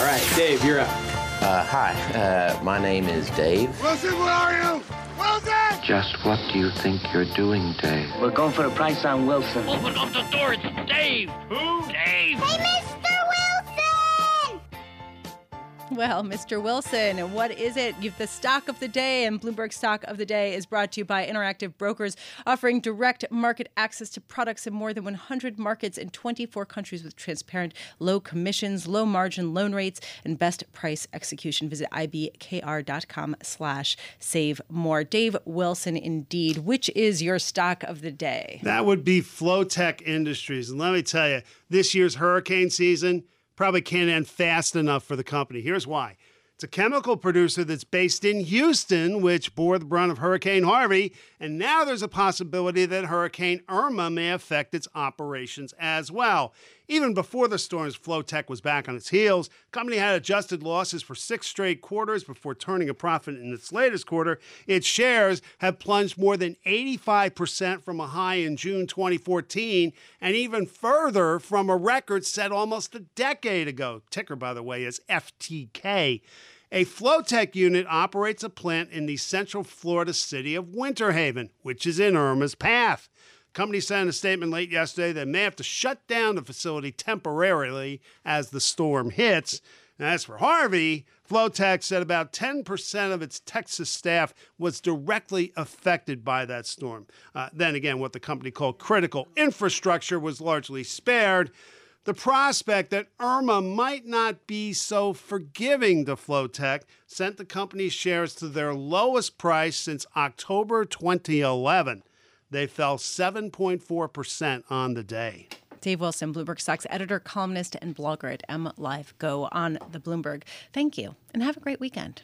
All right, Dave, you're up. Uh, hi, uh, my name is Dave. Wilson, where are you? Wilson! Just what do you think you're doing, Dave? We're going for a price on Wilson. Open up the door. It's Dave. Who? Dave. Hey, Mr. Well, Mr. Wilson, what is it? You've the stock of the day, and Bloomberg Stock of the Day is brought to you by Interactive Brokers, offering direct market access to products in more than 100 markets in 24 countries with transparent, low commissions, low margin loan rates, and best price execution. Visit ibkr.com slash save more. Dave Wilson, indeed. Which is your stock of the day? That would be Flotek Industries. And let me tell you, this year's hurricane season probably can't end fast enough for the company. Here's why. It's a chemical producer that's based in Houston, which bore the brunt of Hurricane Harvey, and now there's a possibility that Hurricane Irma may affect its operations as well. Even before the storms, Flotek was back on its heels. The company had adjusted losses for six straight quarters before turning a profit in its latest quarter. Its shares have plunged more than 85% from a high in June 2014 and even further from a record set almost a decade ago. Ticker, by the way, is FTK. A Flotek unit operates a plant in the central Florida city of Winter Haven, which is in Irma's path. Company sent a statement late yesterday that may have to shut down the facility temporarily as the storm hits. And as for Harvey, Flotek said about 10% of its Texas staff was directly affected by that storm. Uh, then again, what the company called critical infrastructure was largely spared. The prospect that Irma might not be so forgiving to Flotek sent the company's shares to their lowest price since October 2011. They fell 7.4% on the day. Dave Wilson, Bloomberg Stocks editor, columnist, and blogger at M Live Go on the Bloomberg. Thank you, and have a great weekend.